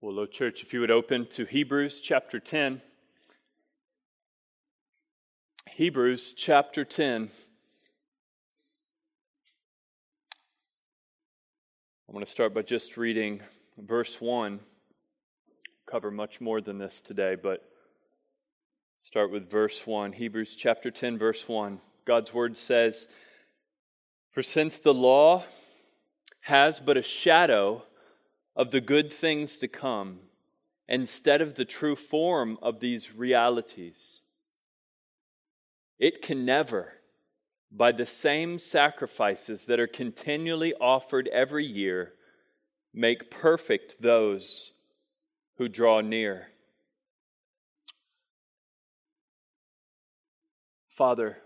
Well, Lord Church, if you would open to Hebrews chapter 10. Hebrews chapter 10. I'm going to start by just reading verse 1. Cover much more than this today, but start with verse 1. Hebrews chapter 10, verse 1. God's word says, For since the law has but a shadow of the good things to come instead of the true form of these realities. It can never, by the same sacrifices that are continually offered every year, make perfect those who draw near. Father,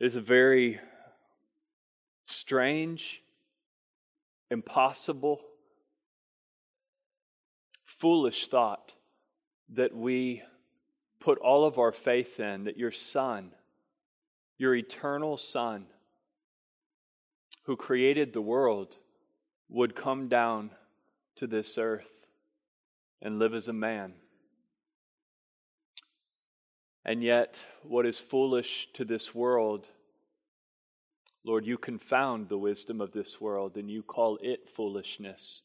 it is a very strange, impossible, foolish thought that we put all of our faith in that your Son, your eternal Son, who created the world, would come down to this earth and live as a man. And yet, what is foolish to this world Lord, you confound the wisdom of this world and you call it foolishness.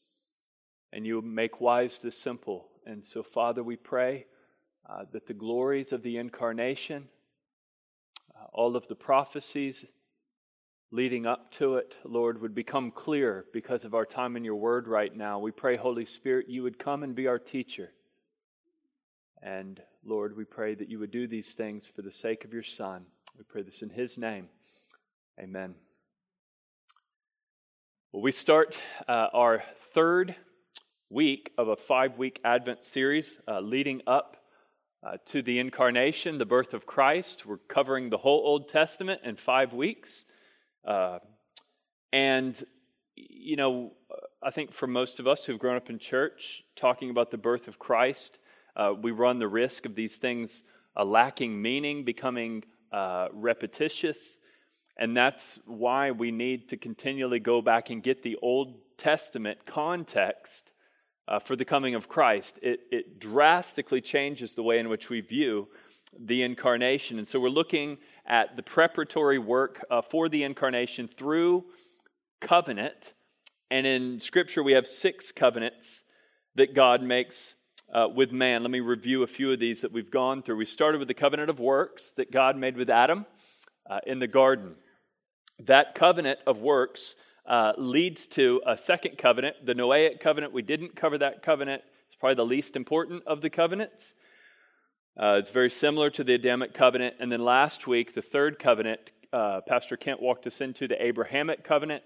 And you make wise the simple. And so, Father, we pray uh, that the glories of the incarnation, uh, all of the prophecies leading up to it, Lord, would become clear because of our time in your word right now. We pray, Holy Spirit, you would come and be our teacher. And Lord, we pray that you would do these things for the sake of your Son. We pray this in his name. Amen. Well, we start uh, our third week of a five week Advent series uh, leading up uh, to the incarnation, the birth of Christ. We're covering the whole Old Testament in five weeks. Uh, and, you know, I think for most of us who've grown up in church, talking about the birth of Christ, uh, we run the risk of these things uh, lacking meaning, becoming repetitious. And that's why we need to continually go back and get the Old Testament context uh, for the coming of Christ. It, it drastically changes the way in which we view the incarnation. And so we're looking at the preparatory work uh, for the incarnation through covenant. And in Scripture, we have six covenants that God makes uh, with man. Let me review a few of these that we've gone through. We started with the covenant of works that God made with Adam uh, in the garden. That covenant of works uh, leads to a second covenant, the Noahic covenant. We didn't cover that covenant. It's probably the least important of the covenants. Uh, it's very similar to the Adamic covenant. And then last week, the third covenant, uh, Pastor Kent walked us into the Abrahamic covenant.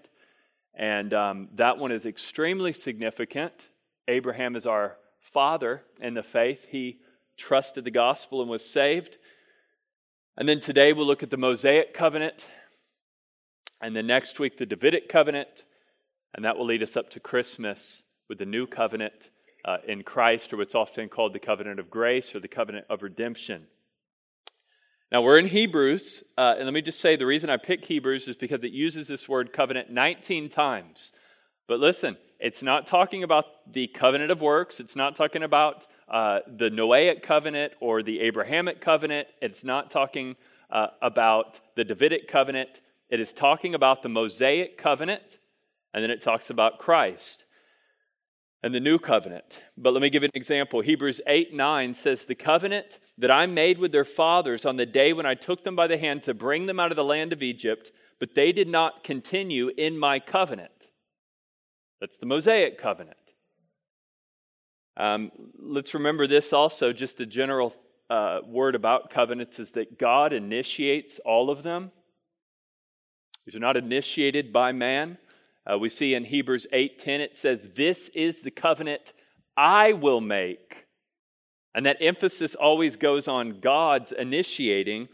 And um, that one is extremely significant. Abraham is our father in the faith. He trusted the gospel and was saved. And then today we'll look at the Mosaic covenant. And then next week, the Davidic covenant. And that will lead us up to Christmas with the new covenant uh, in Christ, or what's often called the covenant of grace or the covenant of redemption. Now, we're in Hebrews, uh, and let me just say the reason I pick Hebrews is because it uses this word covenant 19 times. But listen, it's not talking about the covenant of works, it's not talking about uh, the Noahic covenant or the Abrahamic covenant, it's not talking uh, about the Davidic covenant. It is talking about the Mosaic covenant, and then it talks about Christ and the new covenant. But let me give an example. Hebrews 8 9 says, The covenant that I made with their fathers on the day when I took them by the hand to bring them out of the land of Egypt, but they did not continue in my covenant. That's the Mosaic covenant. Um, let's remember this also, just a general uh, word about covenants is that God initiates all of them. These are not initiated by man. Uh, we see in Hebrews 8:10 it says, "This is the covenant I will make." And that emphasis always goes on God's initiating.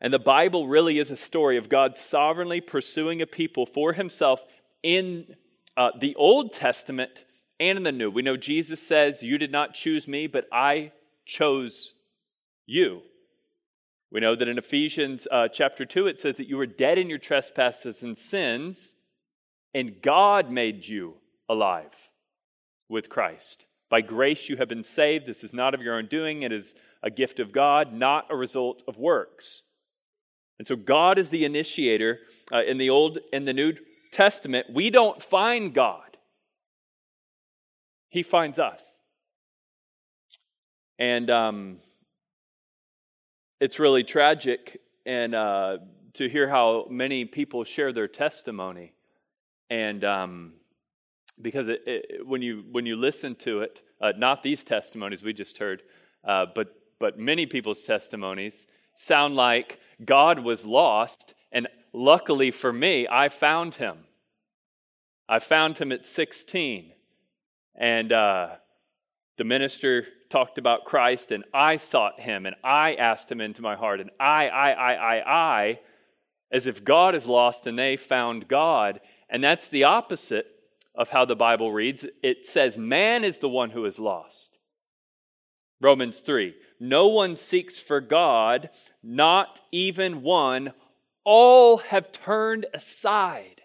And the Bible really is a story of God sovereignly pursuing a people for himself in uh, the Old Testament and in the New. We know Jesus says, You did not choose me, but I chose you. We know that in Ephesians uh, chapter 2, it says that you were dead in your trespasses and sins. And God made you alive with Christ. By grace you have been saved. This is not of your own doing, it is a gift of God, not a result of works. And so God is the initiator uh, in the Old and the New Testament. We don't find God, He finds us. And um, it's really tragic and uh, to hear how many people share their testimony. And um, because it, it, when you when you listen to it, uh, not these testimonies we just heard, uh, but but many people's testimonies sound like God was lost, and luckily for me, I found him. I found him at 16, and uh, the minister talked about Christ, and I sought him, and I asked him into my heart, and I, I, I, I, I, as if God is lost and they found God. And that's the opposite of how the Bible reads. It says, Man is the one who is lost. Romans 3 No one seeks for God, not even one. All have turned aside.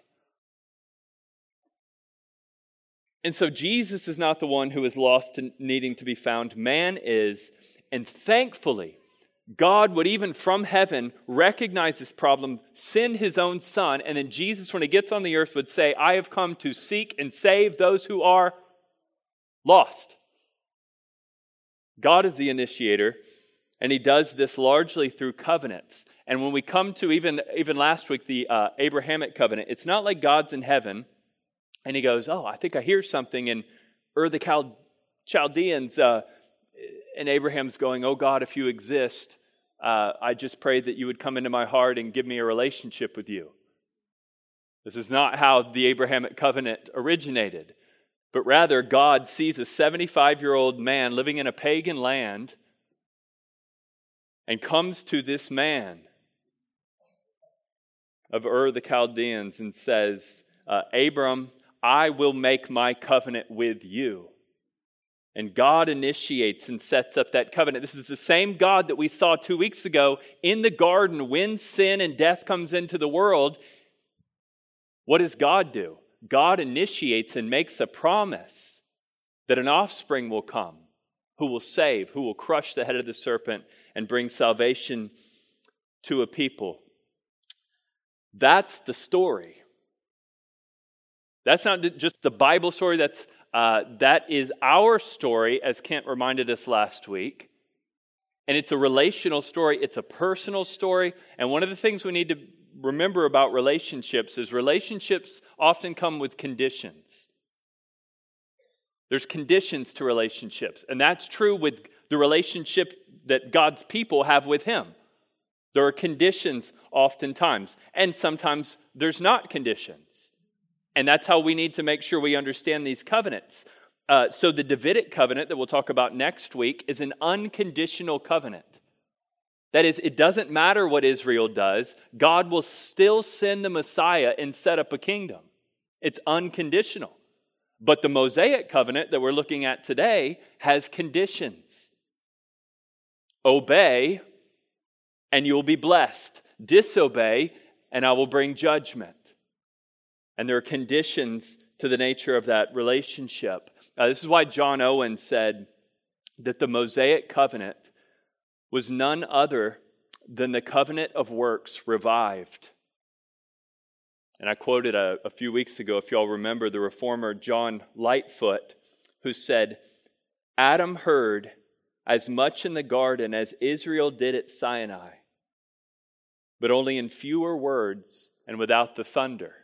And so Jesus is not the one who is lost and needing to be found. Man is. And thankfully, God would even from heaven recognize this problem, send his own son, and then Jesus, when he gets on the earth, would say, I have come to seek and save those who are lost. God is the initiator, and he does this largely through covenants. And when we come to even, even last week, the uh, Abrahamic covenant, it's not like God's in heaven and he goes, Oh, I think I hear something. And Ur the Chal- Chaldeans, uh, and Abraham's going, Oh God, if you exist, uh, I just pray that you would come into my heart and give me a relationship with you. This is not how the Abrahamic covenant originated, but rather God sees a 75 year old man living in a pagan land and comes to this man of Ur the Chaldeans and says, uh, Abram, I will make my covenant with you. And God initiates and sets up that covenant. This is the same God that we saw two weeks ago in the garden when sin and death comes into the world. What does God do? God initiates and makes a promise that an offspring will come who will save, who will crush the head of the serpent and bring salvation to a people. That's the story. That's not just the Bible story, that's, uh, that is our story, as Kent reminded us last week. And it's a relational story, it's a personal story. And one of the things we need to remember about relationships is relationships often come with conditions. There's conditions to relationships, and that's true with the relationship that God's people have with Him. There are conditions oftentimes, and sometimes there's not conditions. And that's how we need to make sure we understand these covenants. Uh, so, the Davidic covenant that we'll talk about next week is an unconditional covenant. That is, it doesn't matter what Israel does, God will still send the Messiah and set up a kingdom. It's unconditional. But the Mosaic covenant that we're looking at today has conditions obey, and you'll be blessed, disobey, and I will bring judgment. And there are conditions to the nature of that relationship. Uh, this is why John Owen said that the Mosaic covenant was none other than the covenant of works revived. And I quoted a, a few weeks ago, if y'all remember, the reformer John Lightfoot, who said, Adam heard as much in the garden as Israel did at Sinai, but only in fewer words and without the thunder.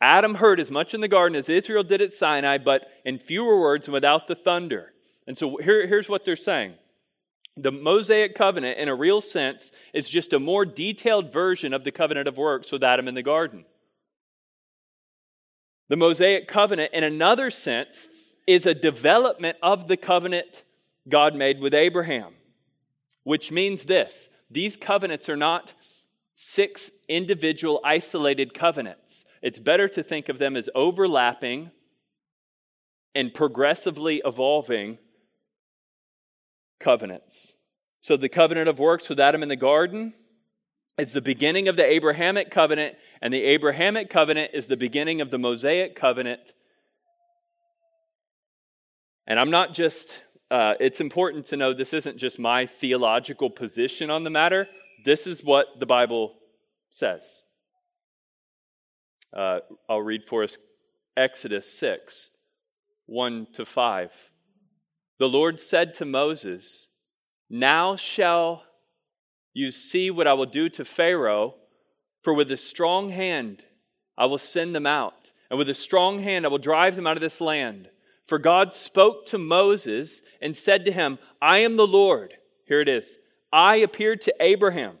Adam heard as much in the garden as Israel did at Sinai, but in fewer words and without the thunder. And so here, here's what they're saying the Mosaic covenant, in a real sense, is just a more detailed version of the covenant of works with Adam in the garden. The Mosaic covenant, in another sense, is a development of the covenant God made with Abraham, which means this these covenants are not six individual isolated covenants. It's better to think of them as overlapping and progressively evolving covenants. So the covenant of works with Adam in the garden is the beginning of the Abrahamic covenant, And the Abrahamic covenant is the beginning of the Mosaic covenant. And I'm not just, uh, it's important to know this isn't just my theological position on the matter. This is what the Bible says. Uh, I'll read for us Exodus 6 1 to 5. The Lord said to Moses, Now shall you see what I will do to Pharaoh, for with a strong hand I will send them out, and with a strong hand I will drive them out of this land. For God spoke to Moses and said to him, I am the Lord. Here it is. I appeared to Abraham,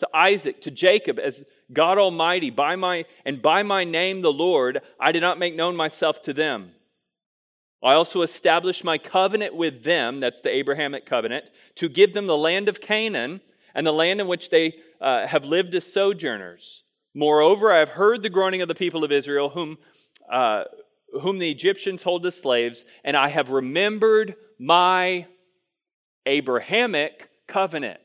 to Isaac, to Jacob as God Almighty, by my and by my name the Lord, I did not make known myself to them. I also established my covenant with them, that's the Abrahamic covenant, to give them the land of Canaan and the land in which they uh, have lived as sojourners. Moreover, I have heard the groaning of the people of Israel, whom, uh, whom the Egyptians hold as slaves, and I have remembered my Abrahamic covenant.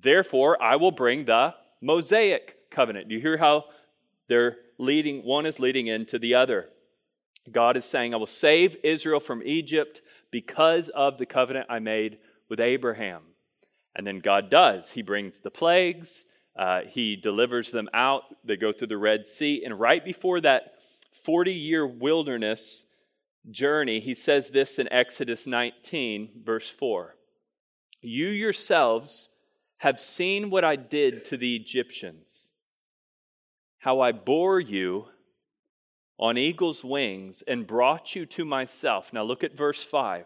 Therefore, I will bring the Mosaic covenant. Do you hear how they're leading? One is leading into the other. God is saying, I will save Israel from Egypt because of the covenant I made with Abraham. And then God does. He brings the plagues, uh, He delivers them out. They go through the Red Sea. And right before that 40 year wilderness journey, He says this in Exodus 19, verse 4 You yourselves have seen what I did to the Egyptians, how I bore you on eagle's wings and brought you to myself. Now look at verse 5.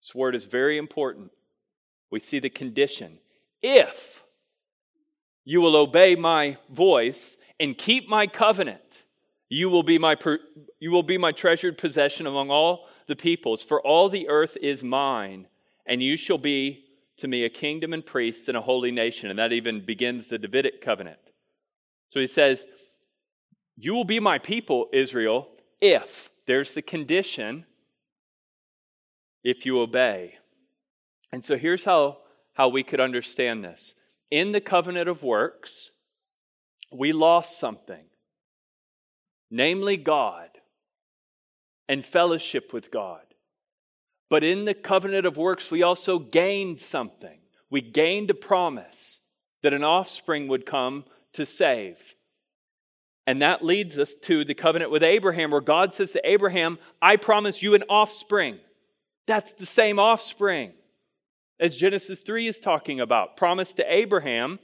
This word is very important. We see the condition. If you will obey my voice and keep my covenant, you will be my, you will be my treasured possession among all the peoples, for all the earth is mine, and you shall be to me a kingdom and priests and a holy nation. And that even begins the Davidic covenant. So he says, you will be my people, Israel, if there's the condition, if you obey. And so here's how, how we could understand this. In the covenant of works, we lost something, namely God and fellowship with God. But in the covenant of works, we also gained something. We gained a promise that an offspring would come to save. And that leads us to the covenant with Abraham, where God says to Abraham, I promise you an offspring. That's the same offspring as Genesis 3 is talking about. Promise to Abraham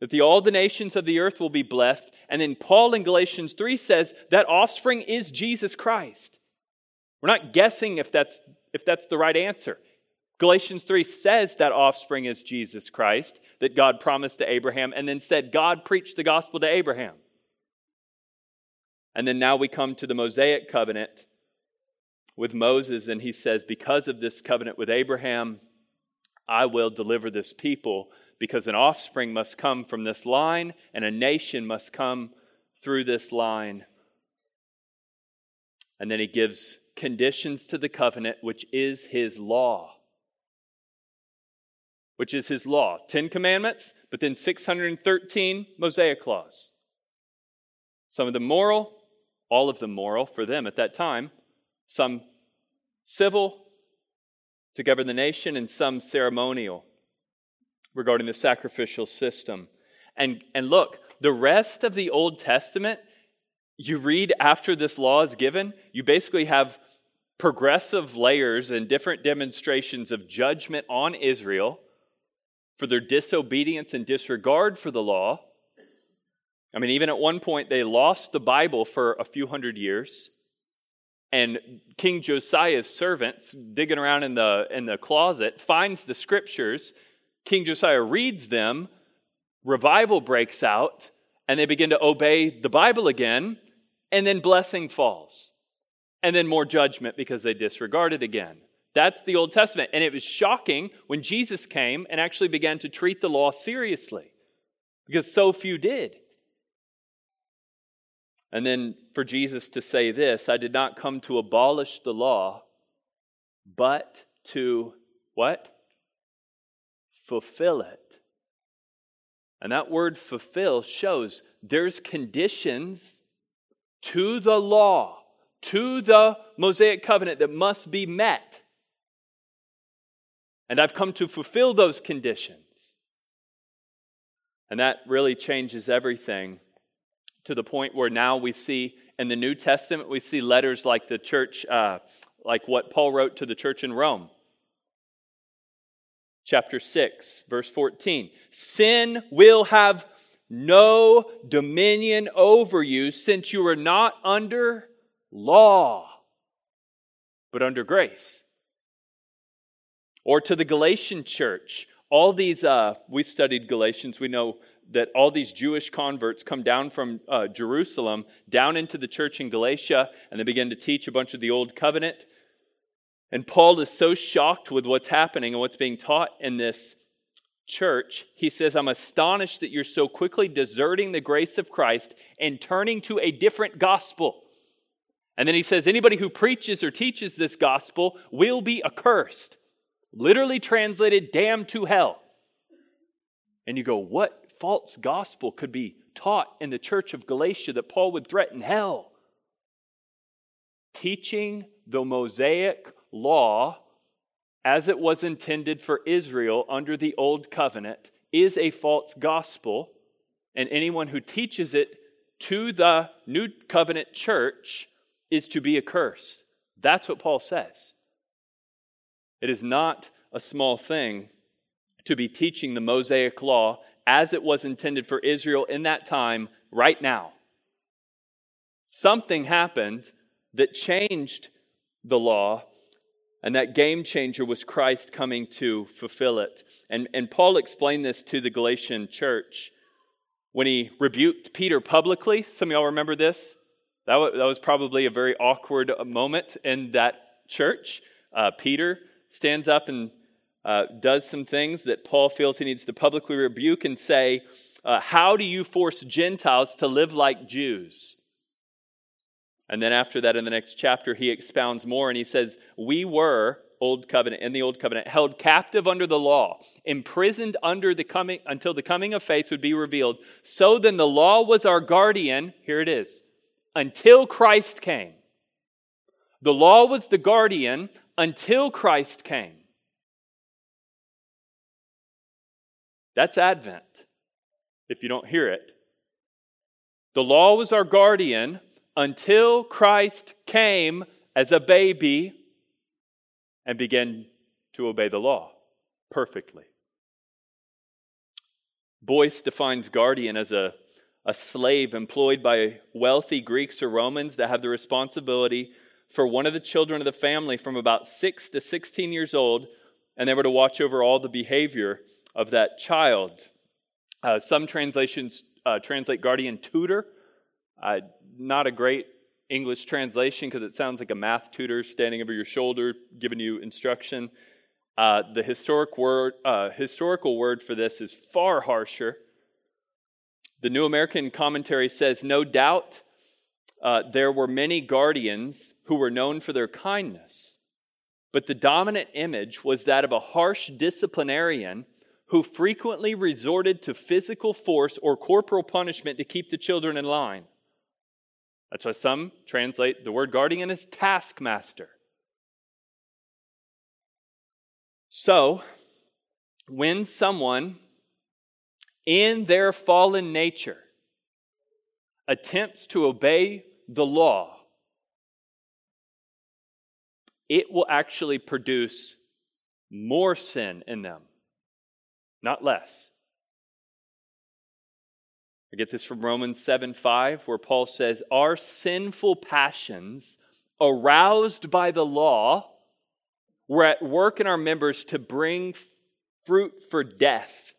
that the, all the nations of the earth will be blessed. And then Paul in Galatians 3 says that offspring is Jesus Christ. We're not guessing if that's, if that's the right answer. Galatians 3 says that offspring is Jesus Christ, that God promised to Abraham, and then said God preached the gospel to Abraham. And then now we come to the Mosaic covenant with Moses, and he says, Because of this covenant with Abraham, I will deliver this people, because an offspring must come from this line, and a nation must come through this line. And then he gives conditions to the covenant, which is his law. Which is his law. Ten commandments, but then 613 Mosaic laws. Some of them moral, all of them moral for them at that time, some civil to govern the nation, and some ceremonial regarding the sacrificial system. And, and look, the rest of the Old Testament, you read after this law is given, you basically have progressive layers and different demonstrations of judgment on Israel for their disobedience and disregard for the law I mean, even at one point, they lost the Bible for a few hundred years. And King Josiah's servants, digging around in the, in the closet, finds the scriptures. King Josiah reads them. Revival breaks out, and they begin to obey the Bible again. And then blessing falls. And then more judgment because they disregard it again. That's the Old Testament. And it was shocking when Jesus came and actually began to treat the law seriously because so few did. And then for Jesus to say this I did not come to abolish the law, but to what? Fulfill it. And that word fulfill shows there's conditions to the law, to the Mosaic covenant that must be met. And I've come to fulfill those conditions. And that really changes everything to the point where now we see in the New Testament, we see letters like the church, uh, like what Paul wrote to the church in Rome. Chapter 6, verse 14. Sin will have no dominion over you since you are not under law, but under grace. Or to the Galatian church, all these, uh, we studied Galatians, we know that all these Jewish converts come down from uh, Jerusalem down into the church in Galatia and they begin to teach a bunch of the old covenant. And Paul is so shocked with what's happening and what's being taught in this church. He says, I'm astonished that you're so quickly deserting the grace of Christ and turning to a different gospel. And then he says, anybody who preaches or teaches this gospel will be accursed. Literally translated, damned to hell. And you go, what false gospel could be taught in the church of Galatia that Paul would threaten hell? Teaching the Mosaic law as it was intended for Israel under the old covenant is a false gospel, and anyone who teaches it to the new covenant church is to be accursed. That's what Paul says. It is not a small thing to be teaching the Mosaic law as it was intended for Israel in that time, right now. Something happened that changed the law, and that game changer was Christ coming to fulfill it. And, and Paul explained this to the Galatian church when he rebuked Peter publicly. Some of y'all remember this? That was, that was probably a very awkward moment in that church. Uh, Peter stands up and uh, does some things that Paul feels he needs to publicly rebuke and say, uh, How do you force Gentiles to live like Jews? And then after that, in the next chapter, he expounds more and he says, We were, Old Covenant, in the Old Covenant, held captive under the law, imprisoned under the coming, until the coming of faith would be revealed. So then the law was our guardian, here it is, until Christ came. The law was the guardian until Christ came. That's Advent, if you don't hear it. The law was our guardian until Christ came as a baby and began to obey the law perfectly. Boice defines guardian as a, a slave employed by wealthy Greeks or Romans that have the responsibility for one of the children of the family from about 6 to 16 years old, and they were to watch over all the behavior of that child. Uh, some translations uh, translate guardian tutor. Uh, not a great English translation because it sounds like a math tutor standing over your shoulder giving you instruction. Uh, the historic word, uh, historical word for this is far harsher. The New American Commentary says, No doubt uh, there were many guardians who were known for their kindness, but the dominant image was that of a harsh disciplinarian who frequently resorted to physical force or corporal punishment to keep the children in line. That's why some translate the word guardian as taskmaster. So, when someone in their fallen nature attempts to obey the law, it will actually produce more sin in them not less. I get this from Romans 7 5, where Paul says, Our sinful passions, aroused by the law, were at work in our members to bring fruit for death.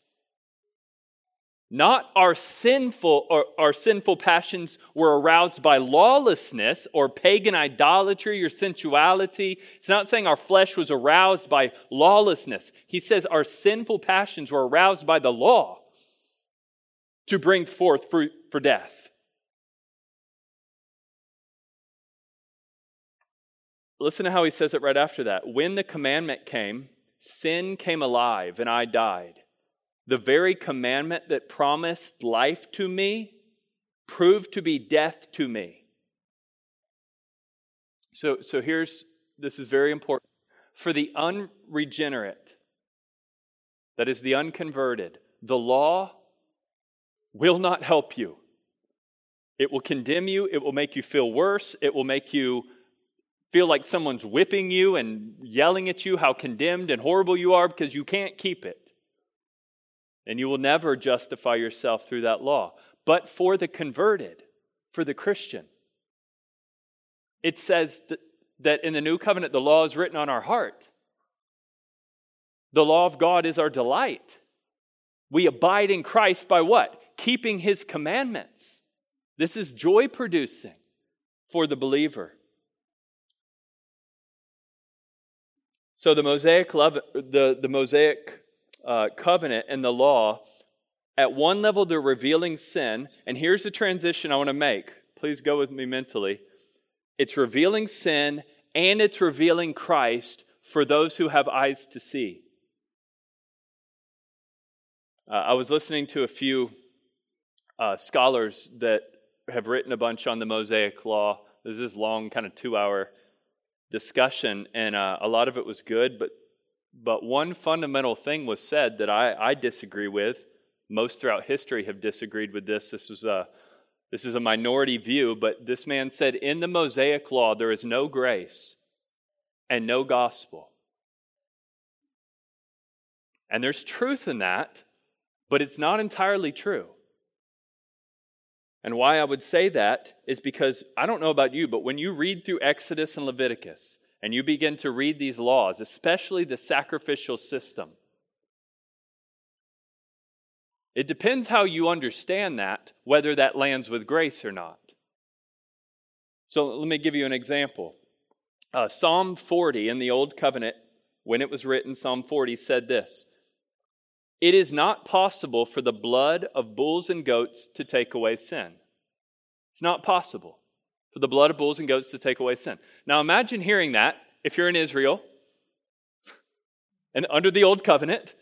Not our sinful or our sinful passions were aroused by lawlessness or pagan idolatry or sensuality. It's not saying our flesh was aroused by lawlessness. He says our sinful passions were aroused by the law to bring forth fruit for death. Listen to how he says it right after that. When the commandment came, sin came alive and I died. The very commandment that promised life to me proved to be death to me. So, so here's this is very important. For the unregenerate, that is the unconverted, the law will not help you. It will condemn you, it will make you feel worse, it will make you feel like someone's whipping you and yelling at you how condemned and horrible you are because you can't keep it. And you will never justify yourself through that law. But for the converted, for the Christian, it says that, in the new covenant, the law is written on our heart. The law of God is our delight. We abide in Christ by what? Keeping his commandments. This is joy producing for the believer. So the Mosaic love, the, the Mosaic uh, covenant and the law, at one level, they're revealing sin. And here's the transition I want to make. Please go with me mentally. It's revealing sin and it's revealing Christ for those who have eyes to see. Uh, I was listening to a few uh, scholars that have written a bunch on the Mosaic Law. There's this long, kind of two hour discussion, and uh, a lot of it was good, but but one fundamental thing was said that I, I disagree with. Most throughout history have disagreed with this. This was a this is a minority view, but this man said in the Mosaic law there is no grace and no gospel. And there's truth in that, but it's not entirely true. And why I would say that is because I don't know about you, but when you read through Exodus and Leviticus, and you begin to read these laws, especially the sacrificial system, it depends how you understand that, whether that lands with grace or not. So let me give you an example. Uh, Psalm 40 in the Old Covenant, when it was written, Psalm 40 said this It is not possible for the blood of bulls and goats to take away sin. It's not possible for the blood of bulls and goats to take away sin. Now imagine hearing that if you're in Israel and under the old covenant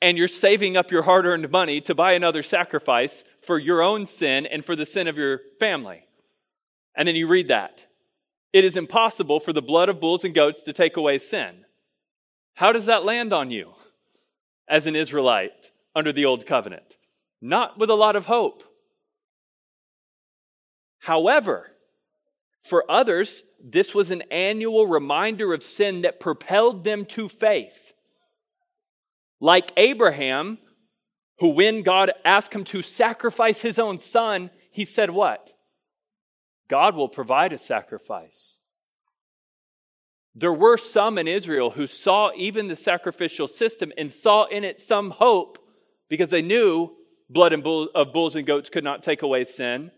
and you're saving up your hard earned money to buy another sacrifice for your own sin and for the sin of your family. And then you read that. It is impossible for the blood of bulls and goats to take away sin. How does that land on you as an Israelite under the old covenant? Not with a lot of hope. However, for others, this was an annual reminder of sin that propelled them to faith. Like Abraham, who when God asked him to sacrifice his own son, he said, What? God will provide a sacrifice. There were some in Israel who saw even the sacrificial system and saw in it some hope because they knew blood of bulls and goats could not take away sin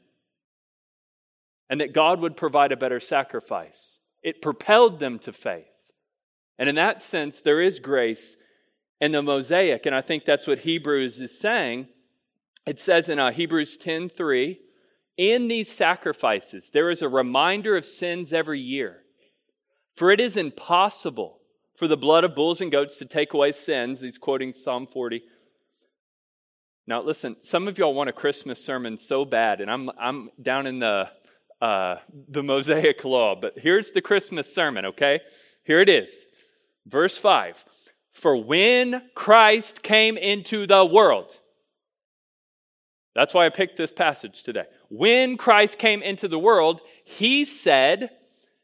and that God would provide a better sacrifice. It propelled them to faith. And in that sense, there is grace in the Mosaic, and I think that's what Hebrews is saying. It says in uh, Hebrews 10 3, in these sacrifices, there is a reminder of sins every year. For it is impossible for the blood of bulls and goats to take away sins. He's quoting Psalm 40. Now, listen, some of y'all want a Christmas sermon so bad, and I'm, I'm down in the uh, the Mosaic Law. But here's the Christmas sermon, okay? Here it is. Verse 5 For when Christ came into the world, that's why I picked this passage today. When Christ came into the world, he said,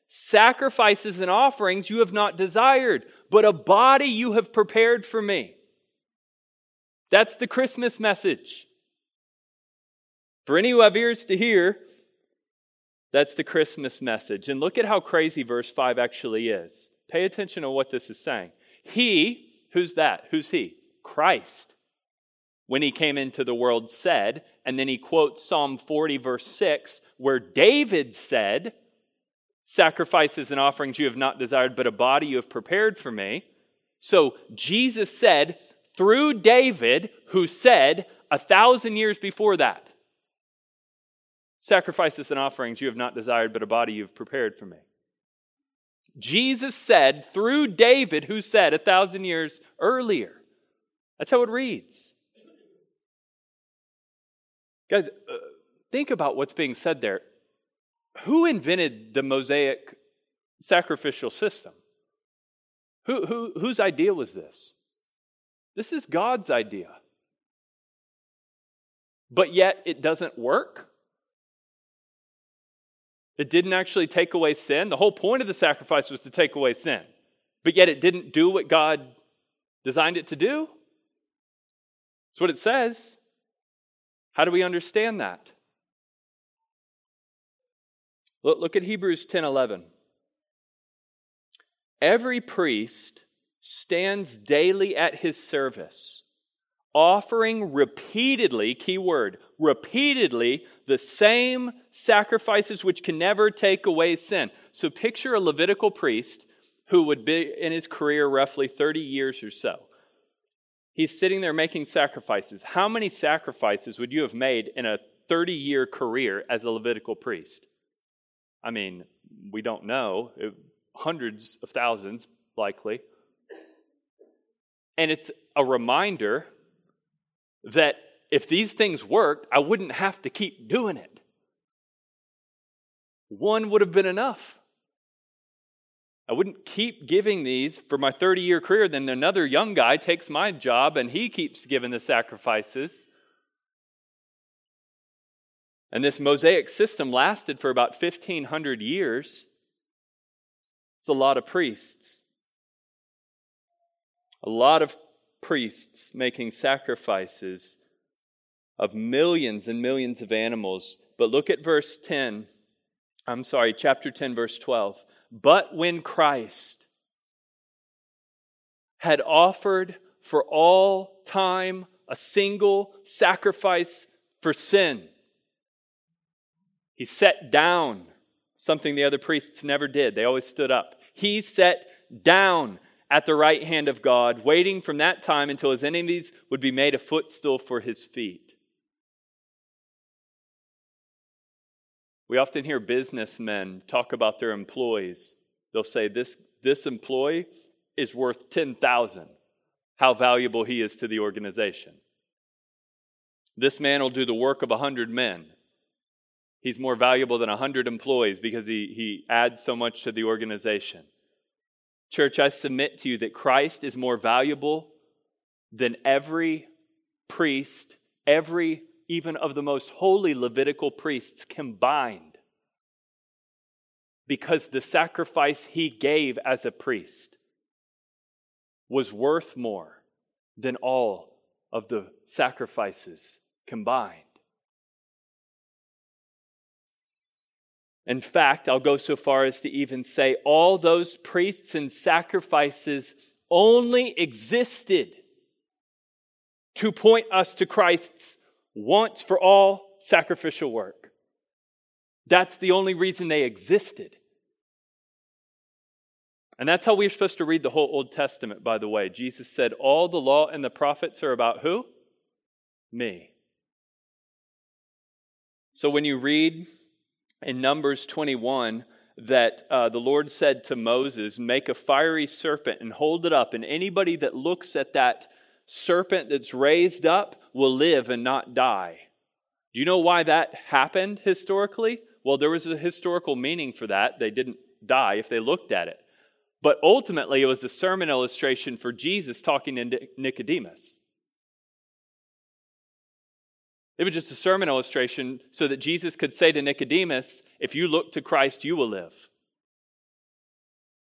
Sacrifices and offerings you have not desired, but a body you have prepared for me. That's the Christmas message. For any who have ears to hear, that's the Christmas message. And look at how crazy verse 5 actually is. Pay attention to what this is saying. He, who's that? Who's he? Christ. When he came into the world, said, and then he quotes Psalm 40, verse 6, where David said, Sacrifices and offerings you have not desired, but a body you have prepared for me. So Jesus said, through David, who said a thousand years before that, Sacrifices and offerings you have not desired, but a body you have prepared for me. Jesus said through David, who said a thousand years earlier. That's how it reads. Guys, uh, think about what's being said there. Who invented the Mosaic sacrificial system? Who, who, whose idea was this? This is God's idea. But yet it doesn't work. It didn't actually take away sin. The whole point of the sacrifice was to take away sin. But yet it didn't do what God designed it to do. That's what it says. How do we understand that? Look, look at Hebrews 10 11. Every priest stands daily at his service, offering repeatedly, key word, repeatedly the same sacrifices which can never take away sin. So picture a Levitical priest who would be in his career roughly 30 years or so. He's sitting there making sacrifices. How many sacrifices would you have made in a 30 year career as a Levitical priest? I mean, we don't know. Uh, hundreds of thousands, likely. And it's a reminder that if these things worked, I wouldn't have to keep doing it. One would have been enough. I wouldn't keep giving these for my 30 year career. Then another young guy takes my job and he keeps giving the sacrifices. And this Mosaic system lasted for about 1,500 years. It's a lot of priests. A lot of priests making sacrifices of millions and millions of animals. But look at verse 10. I'm sorry, chapter 10, verse 12. But when Christ had offered for all time a single sacrifice for sin, he sat down, something the other priests never did. They always stood up. He sat down at the right hand of God, waiting from that time until his enemies would be made a footstool for his feet. We often hear businessmen talk about their employees. They'll say, This, this employee is worth 10,000. How valuable he is to the organization. This man will do the work of 100 men. He's more valuable than 100 employees because he, he adds so much to the organization. Church, I submit to you that Christ is more valuable than every priest, every even of the most holy Levitical priests combined because the sacrifice he gave as a priest was worth more than all of the sacrifices combined. In fact, I'll go so far as to even say all those priests and sacrifices only existed to point us to Christ's once for all sacrificial work. That's the only reason they existed. And that's how we're supposed to read the whole Old Testament, by the way. Jesus said, All the law and the prophets are about who? Me. So when you read in Numbers 21 that uh, the Lord said to Moses, Make a fiery serpent and hold it up, and anybody that looks at that serpent that's raised up will live and not die. Do you know why that happened historically? Well, there was a historical meaning for that. They didn't die if they looked at it. But ultimately, it was a sermon illustration for Jesus talking to Nicodemus. It was just a sermon illustration so that Jesus could say to Nicodemus, If you look to Christ, you will live.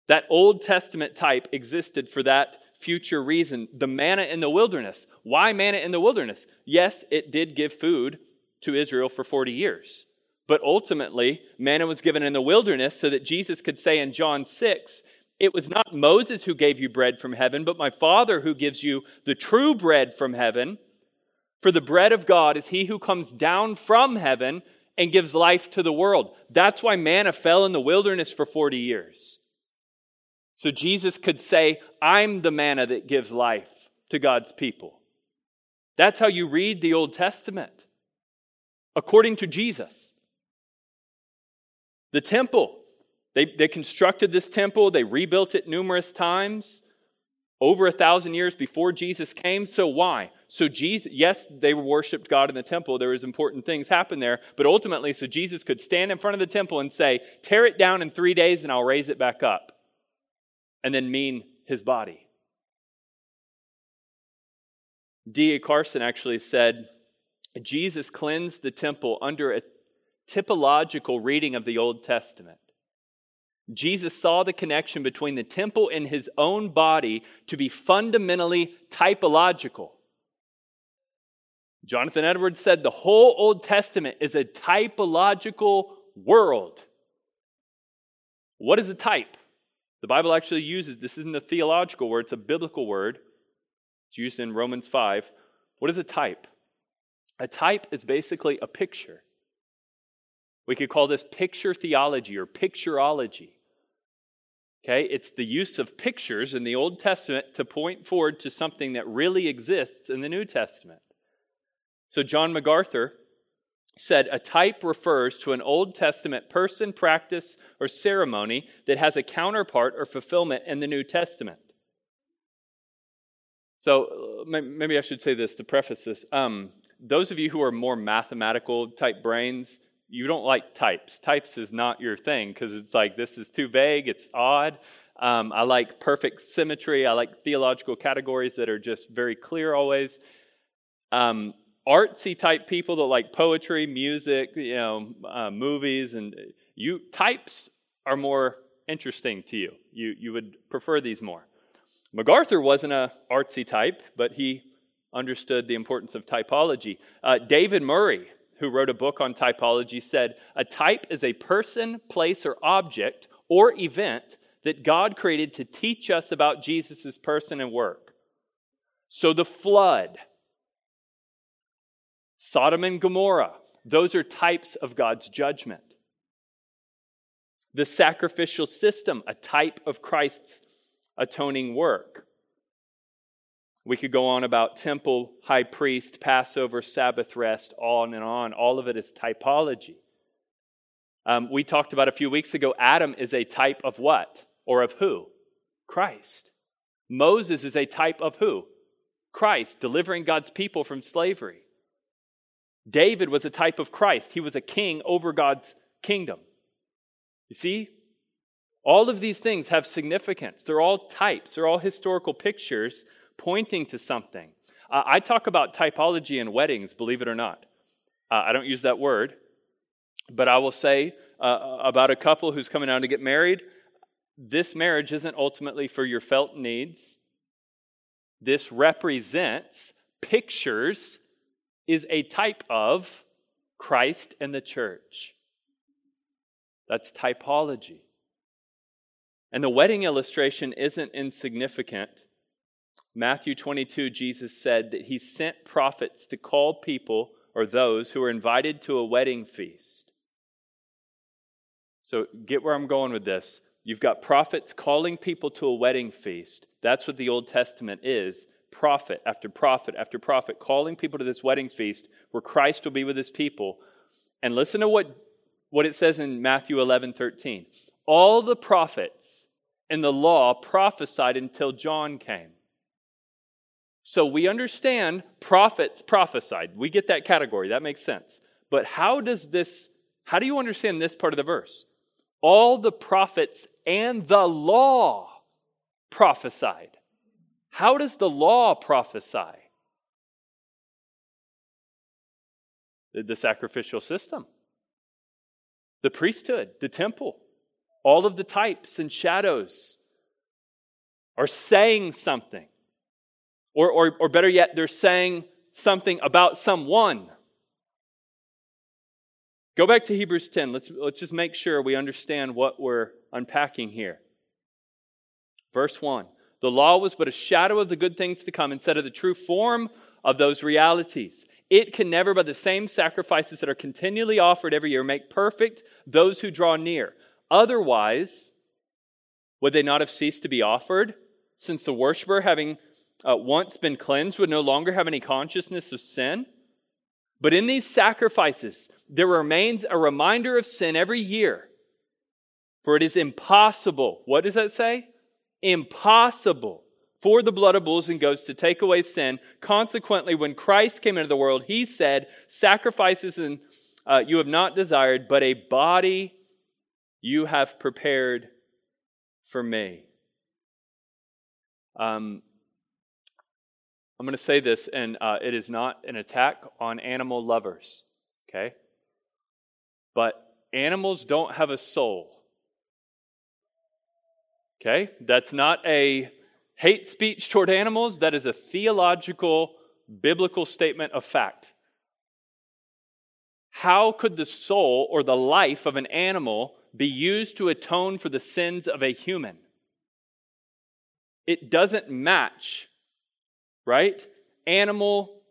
That Old Testament type existed for that future reason. The manna in the wilderness. Why manna in the wilderness? Yes, it did give food to Israel for 40 years. But ultimately, manna was given in the wilderness so that Jesus could say in John 6, It was not Moses who gave you bread from heaven, but my Father who gives you the true bread from heaven. For the bread of God is he who comes down from heaven and gives life to the world. That's why manna fell in the wilderness for 40 years. So Jesus could say, I'm the manna that gives life to God's people. That's how you read the Old Testament, according to Jesus. The temple, they, they constructed this temple, they rebuilt it numerous times, over a thousand years before Jesus came. So why? So Jesus, yes, they worshiped God in the temple. There was important things happen there, but ultimately, so Jesus could stand in front of the temple and say, "Tear it down in three days, and I'll raise it back up," and then mean his body. D.A. Carson actually said, Jesus cleansed the temple under a typological reading of the Old Testament. Jesus saw the connection between the temple and his own body to be fundamentally typological. Jonathan Edwards said the whole Old Testament is a typological world. What is a type? The Bible actually uses this isn't a theological word, it's a biblical word. It's used in Romans 5. What is a type? A type is basically a picture. We could call this picture theology or picturology. Okay, it's the use of pictures in the Old Testament to point forward to something that really exists in the New Testament. So, John MacArthur said a type refers to an Old Testament person, practice, or ceremony that has a counterpart or fulfillment in the New Testament. So, uh, maybe I should say this to preface this. Um, those of you who are more mathematical type brains, you don't like types. Types is not your thing because it's like this is too vague, it's odd. Um, I like perfect symmetry. I like theological categories that are just very clear always. Um, artsy type people that like poetry, music, you know, uh, movies, and you types are more interesting to you. You you would prefer these more. MacArthur wasn't a artsy type, but he understood the importance of typology. Uh, David Murray who wrote a book on typology, said a type is a person, place, or object or event that God created to teach us about Jesus' person and work. So the flood, Sodom and Gomorrah, those are types of God's judgment. The sacrificial system, a type of Christ's atoning work. We could go on about temple, high priest, Passover, Sabbath rest, on and on. All of it is typology. Um, we talked about a few weeks ago Adam is a type of what? Or of who? Christ. Moses is a type of who? Christ, delivering God's people from slavery. David was a type of Christ. He was a king over God's kingdom. You see? All of these things have significance. They're all types, they're all historical pictures pointing to something. Uh, I talk about typology in weddings, believe it or not. Uh, I don't use that word, but I will say uh, about a couple who's coming out to get married this marriage isn't ultimately for your felt needs. This represents, pictures, is a type of Christ and the church. That's typology. And the wedding illustration isn't insignificant. Matthew 22, Jesus said that he sent prophets to call people or those who are invited to a wedding feast. So, get where I'm going with this. You've got prophets calling people to a wedding feast. That's what the Old Testament is prophet after prophet after prophet calling people to this wedding feast where Christ will be with his people. And listen to what, what it says in Matthew 11 13. All the prophets in the law prophesied until John came. So we understand prophets prophesied. We get that category. That makes sense. But how does this, how do you understand this part of the verse? All the prophets and the law prophesied. How does the law prophesy? The, sacrificial system, the priesthood, the temple, all of the types and shadows are saying something. Or, or, or better yet, they're saying something about someone. Go back to Hebrews 10. Let's, let's just make sure we understand what we're unpacking here. Verse 1 The law was but a shadow of the good things to come instead of the true form of those realities. It can never, by the same sacrifices that are continually offered every year, make perfect those who draw near. Otherwise, would they not have ceased to be offered? Since the worshiper, having uh, once been cleansed would no longer have any consciousness of sin. But in these sacrifices, there remains a reminder of sin every year. For it is impossible. What does that say? Impossible for the blood of bulls and goats to take away sin. Consequently, when Christ came into the world, he said, Sacrifices and uh, you have not desired, but a body you have prepared for me. Um, I'm going to say this, and uh, it is not an attack on animal lovers, okay? But animals don't have a soul. Okay? That's not a hate speech toward animals, that is a theological, biblical statement of fact. How could the soul or the life of an animal be used to atone for the sins of a human? It doesn't match, right? Animal,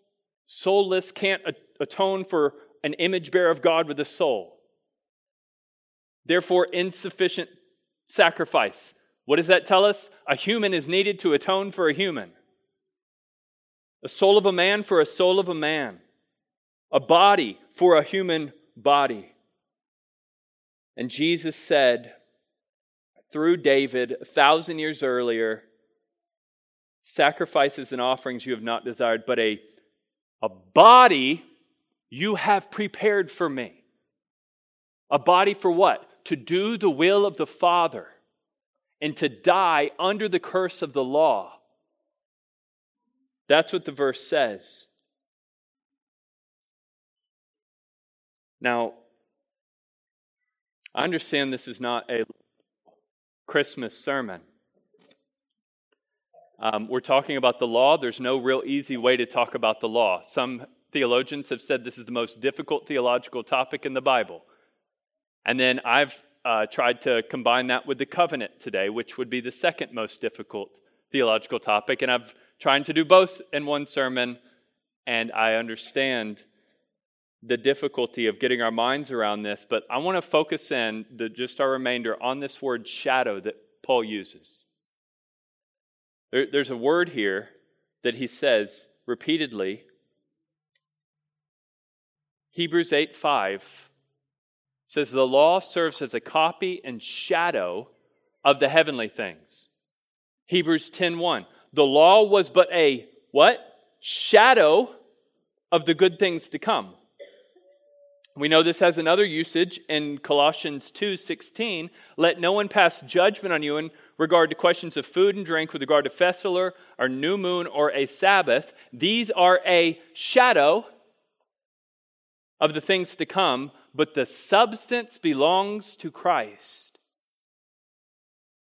soulless, can't atone for an image bearer of God with a soul. Therefore, insufficient sacrifice. What does that tell us? A human is needed to atone for a human. A soul of a man for a soul of a man. A body for a human body. And Jesus said, through David, a thousand years earlier, sacrifices and offerings you have not desired, but a, a body you have prepared for me. A body for what? To do the will of the Father and to die under the curse of the law. That's what the verse says. Now, I understand this is not a Christmas sermon. Um, we're talking about the law. There's no real easy way to talk about the law. Some theologians have said this is the most difficult theological topic in the Bible. And then I've uh, tried to combine that with the covenant today, which would be the second most difficult theological topic. And I've tried to do both in one sermon, and I understand the difficulty of getting our minds around this, but I want to focus in the, just our remainder on this word shadow that Paul uses. There, there's a word here that he says repeatedly. Hebrews 8 5 says the law serves as a copy and shadow of the heavenly things. Hebrews 10:1. The law was but a what? Shadow of the good things to come. We know this has another usage in Colossians 2:16, let no one pass judgment on you in regard to questions of food and drink with regard to festival or new moon or a Sabbath. These are a shadow of the things to come, but the substance belongs to Christ.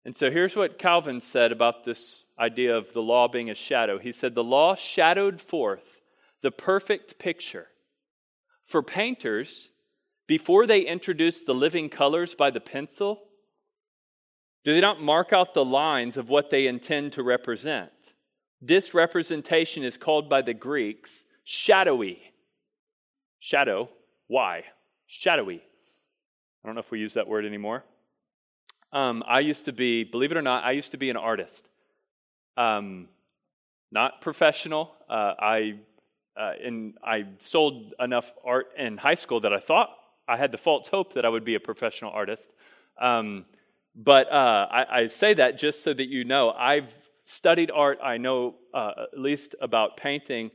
And so here's what Calvin said about this idea of the law being a shadow. He said, The law shadowed forth the perfect picture. For painters, before they introduce the living colors by the pencil, do they not mark out the lines of what they intend to represent? This representation is called by the Greeks shadowy. Shadow, why? Shadowy. I don't know if we use that word anymore. Um, I used to be, believe it or not, I used to be an artist. Um, not professional. Uh, I uh, and I sold enough art in high school that I thought I had the false hope that I would be a professional artist. Um, but uh, I, I, say that just so that you know I've studied art. I know uh, at least about painting,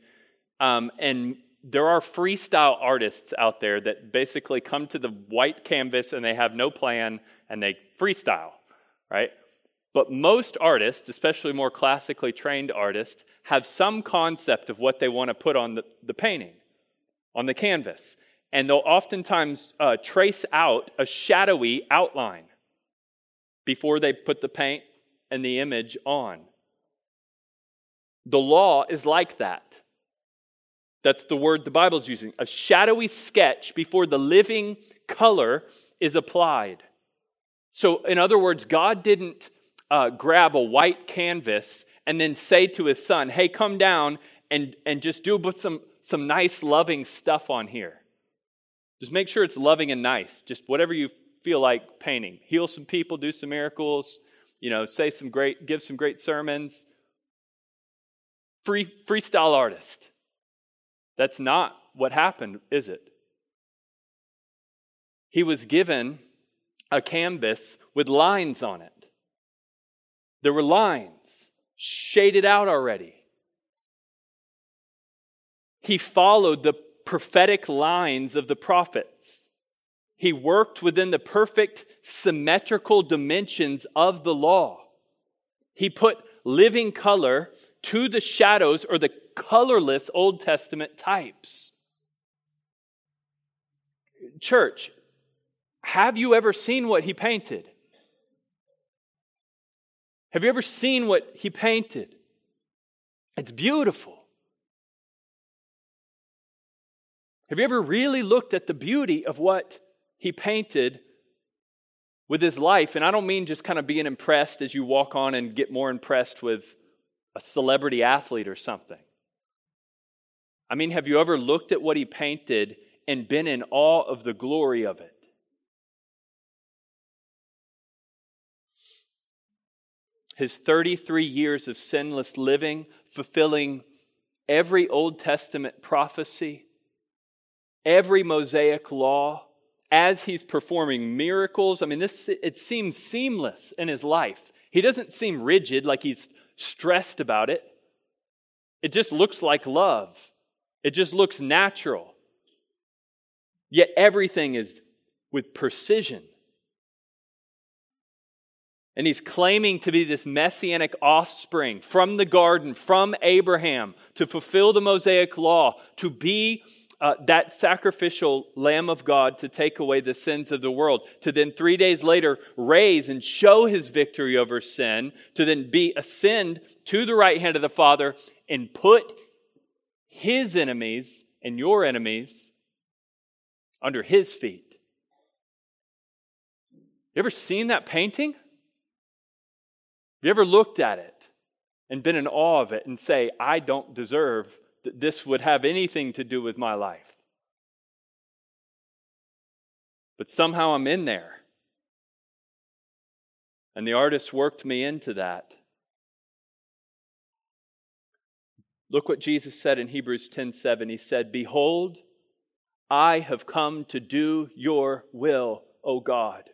um, and there are freestyle artists out there that basically come to the white canvas and they have no plan and they freestyle, right? But most artists, especially more classically trained artists, have some concept of what they want to put on the, the painting, on the canvas. And they'll oftentimes uh, trace out a shadowy outline before they put the paint and the image on. The law is like that. That's the word the Bible's using. A shadowy sketch before the living color is applied. So, in other words, God didn't uh, grab a white canvas and then say to his son, hey, come down and, and just do some, some nice, loving stuff on here. Just make sure it's loving and nice. Just whatever you feel like painting. Heal some people, do some miracles, you know, say some great, give some great sermons. Free, freestyle artist. That's not what happened, is it? He was given a canvas with lines on it. There were lines shaded out already. He followed the prophetic lines of the prophets. He worked within the perfect symmetrical dimensions of the law. He put living color to the shadows or the colorless Old Testament types. Church, have you ever seen what he painted? Have you ever seen what he painted? It's beautiful. Have you ever really looked at the beauty of what he painted with his life? And I don't mean just kind of being impressed as you walk on and get more impressed with a celebrity athlete or something. I mean, have you ever looked at what he painted and been in awe of the glory of it? His 33 years of sinless living, fulfilling every Old Testament prophecy, every Mosaic law, as he's performing miracles. I mean, this it seems seamless in his life. He doesn't seem rigid, like he's stressed about it. It just looks like love. It just looks natural. Yet everything is with precision. And he's claiming to be this messianic offspring from the garden, from Abraham, to fulfill the Mosaic law, to be uh, that sacrificial Lamb of God to take away the sins of the world, to then three days later raise and show his victory over sin, to then be ascend to the right hand of the Father and put his enemies and your enemies under his feet. You ever seen that painting? You ever looked at it and been in awe of it and say, I don't deserve that this would have anything to do with my life. But somehow I'm in there. And the artist worked me into that. Look what Jesus said in Hebrews 10:7. He said, "Behold, I have come to do your will, O God,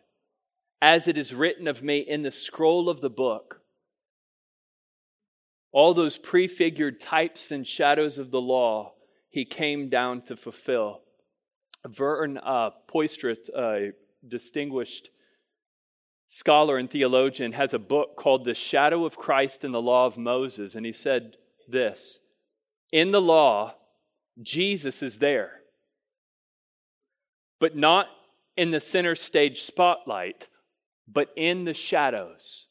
as it is written of me in the scroll of the book." All those prefigured types and shadows of the law he came down to fulfill. Vern uh, Poythress, a distinguished scholar and theologian, has a book called The Shadow of Christ in the Law of Moses, and he said this In the law, Jesus is there, but not in the center stage spotlight, but in the shadows.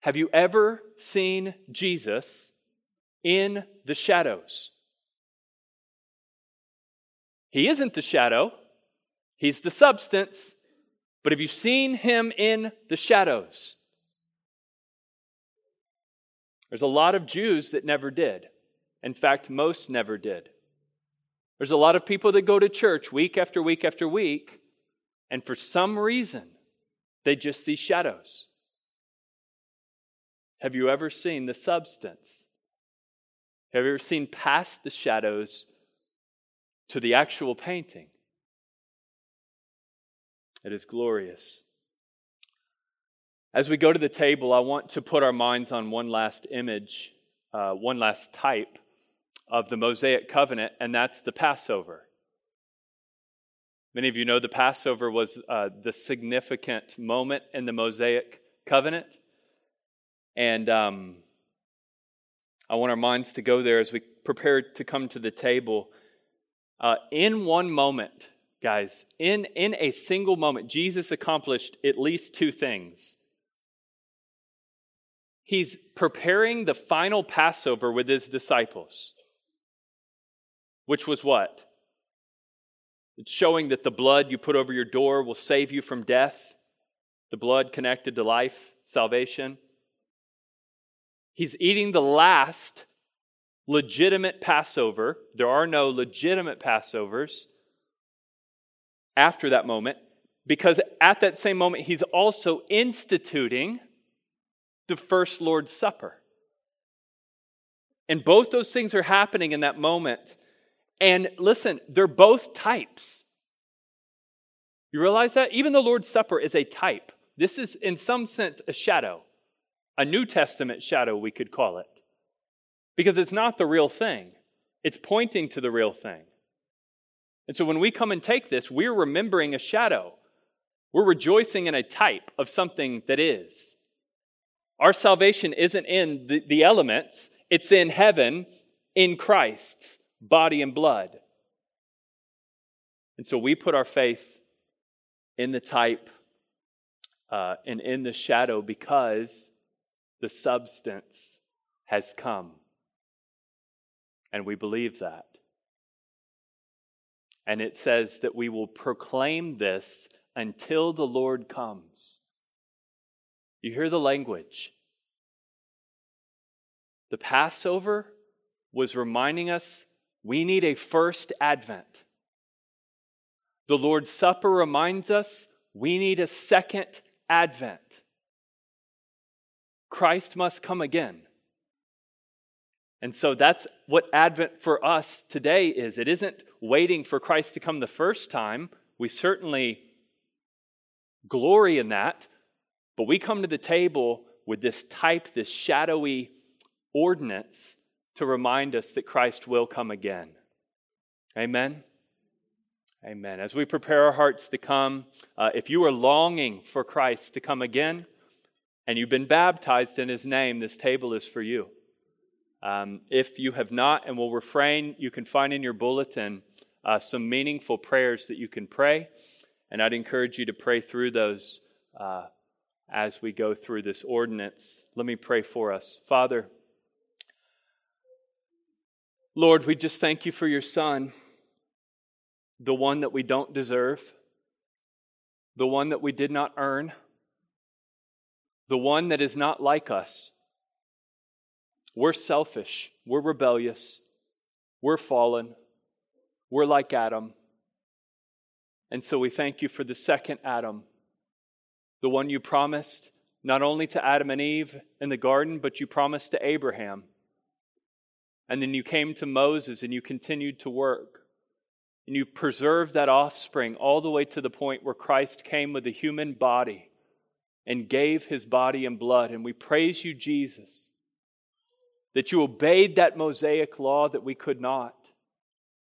Have you ever seen Jesus in the shadows? He isn't the shadow, he's the substance. But have you seen him in the shadows? There's a lot of Jews that never did. In fact, most never did. There's a lot of people that go to church week after week after week, and for some reason, they just see shadows. Have you ever seen the substance? Have you ever seen past the shadows to the actual painting? It is glorious. As we go to the table, I want to put our minds on one last image, uh, one last type of the Mosaic covenant, and that's the Passover. Many of you know the Passover was uh, the significant moment in the Mosaic covenant. And um, I want our minds to go there as we prepare to come to the table. Uh, in one moment, guys, in, in a single moment, Jesus accomplished at least two things. He's preparing the final Passover with his disciples, which was what? It's showing that the blood you put over your door will save you from death, the blood connected to life, salvation. He's eating the last legitimate Passover. There are no legitimate Passovers after that moment because at that same moment, he's also instituting the first Lord's Supper. And both those things are happening in that moment. And listen, they're both types. You realize that? Even the Lord's Supper is a type. This is, in some sense, a shadow a New Testament shadow, we could call it, because it's not the real thing, it's pointing to the real thing. And so when we come and take this, we're remembering a shadow. We're rejoicing in a type of something that is. Our salvation isn't in the, the elements, it's in heaven, in Christ's body and blood. And so we put our faith in the type uh, and in the shadow because the substance has come. And we believe that. And it says that we will proclaim this until the Lord comes. You hear the language. The Passover was reminding us we need a first advent. The Lord's Supper reminds us we need a second advent. Christ must come again. And so that's what Advent for us today is. It isn't waiting for Christ to come the first time. We certainly glory in that, but we come to the table with this type, this shadowy ordinance to remind us that Christ will come again. Amen. Amen. As we prepare our hearts to come, uh, if you are longing for Christ to come again and you've been baptized in his name, this table is for you. Um, if you have not and will refrain, you can find in your bulletin uh, some meaningful prayers that you can pray. And I'd encourage you to pray through those uh, as we go through this ordinance. Let me pray for us. Father, Lord, we just thank you for your Son, the one that we don't deserve, the one that we did not earn, the one that is not like us. We're selfish, we're rebellious, we're fallen, we're like Adam. And so we thank you for the second Adam, the one you promised not only to Adam and Eve in the garden, but you promised to Abraham. And then you came to Moses and you continued to work. And you preserved that offspring all the way to the point where Christ came with a human body and gave his body and blood. And we praise you, Jesus, that you obeyed that Mosaic law that we could not,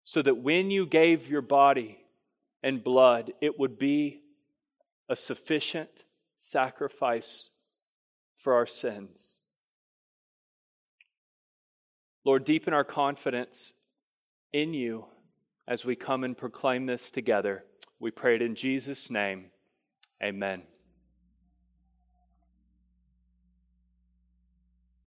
so that when you gave your body and blood, it would be a sufficient sacrifice for our sins. Lord, deepen our confidence in you as we come and proclaim this together. We pray it in Jesus' name. Amen.